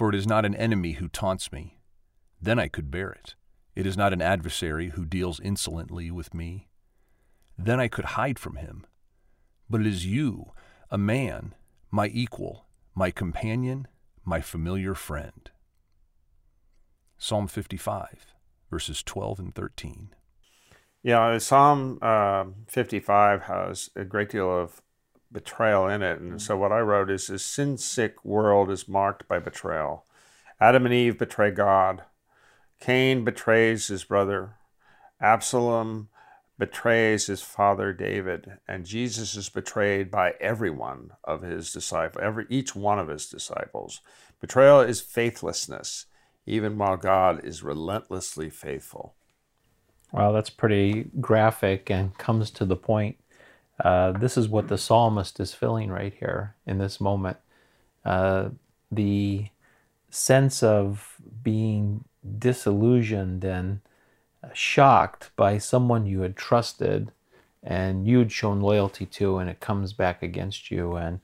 For it is not an enemy who taunts me. Then I could bear it. It is not an adversary who deals insolently with me. Then I could hide from him. But it is you, a man, my equal, my companion, my familiar friend. Psalm 55, verses 12 and 13. Yeah, Psalm uh, 55 has a great deal of betrayal in it. And so what I wrote is this sin sick world is marked by betrayal. Adam and Eve betray God. Cain betrays his brother. Absalom betrays his father David. And Jesus is betrayed by every one of his disciples, every each one of his disciples. Betrayal is faithlessness, even while God is relentlessly faithful. Wow, that's pretty graphic and comes to the point. Uh, this is what the psalmist is feeling right here in this moment. Uh, the sense of being disillusioned and shocked by someone you had trusted and you'd shown loyalty to, and it comes back against you. And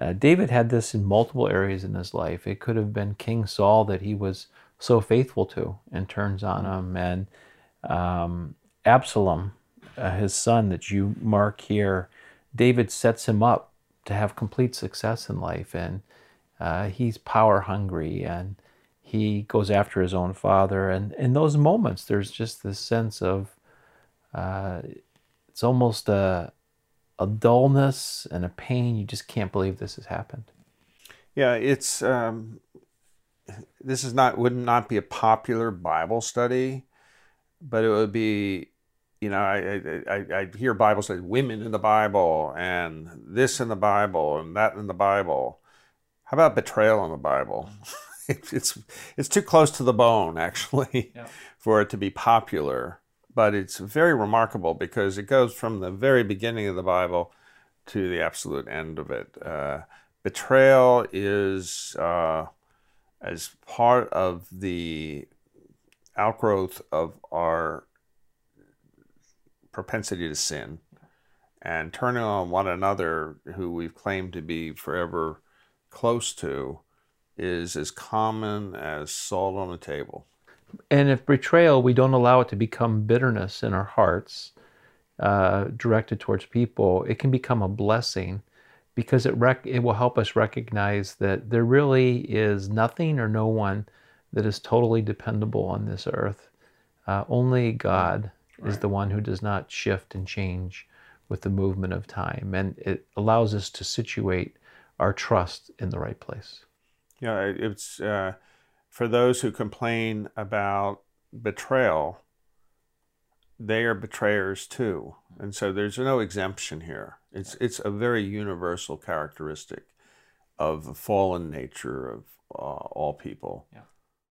uh, David had this in multiple areas in his life. It could have been King Saul that he was so faithful to and turns on him, and um, Absalom uh, his son that you mark here, David sets him up to have complete success in life. And uh, he's power hungry and he goes after his own father. And in those moments, there's just this sense of uh, it's almost a, a dullness and a pain. You just can't believe this has happened. Yeah, it's um, this is not would not be a popular Bible study, but it would be you know, I, I, I hear Bible say women in the Bible and this in the Bible and that in the Bible. How about betrayal in the Bible? it's it's too close to the bone actually yeah. for it to be popular, but it's very remarkable because it goes from the very beginning of the Bible to the absolute end of it. Uh, betrayal is uh, as part of the outgrowth of our propensity to sin and turning on one another who we've claimed to be forever close to is as common as salt on the table. And if betrayal, we don't allow it to become bitterness in our hearts uh, directed towards people, it can become a blessing because it, rec- it will help us recognize that there really is nothing or no one that is totally dependable on this earth. Uh, only God right. is the one who does not shift and change with the movement of time. And it allows us to situate our trust in the right place. Yeah, it's uh, for those who complain about betrayal, they are betrayers too. And so there's no exemption here. It's, it's a very universal characteristic of the fallen nature of uh, all people. Yeah.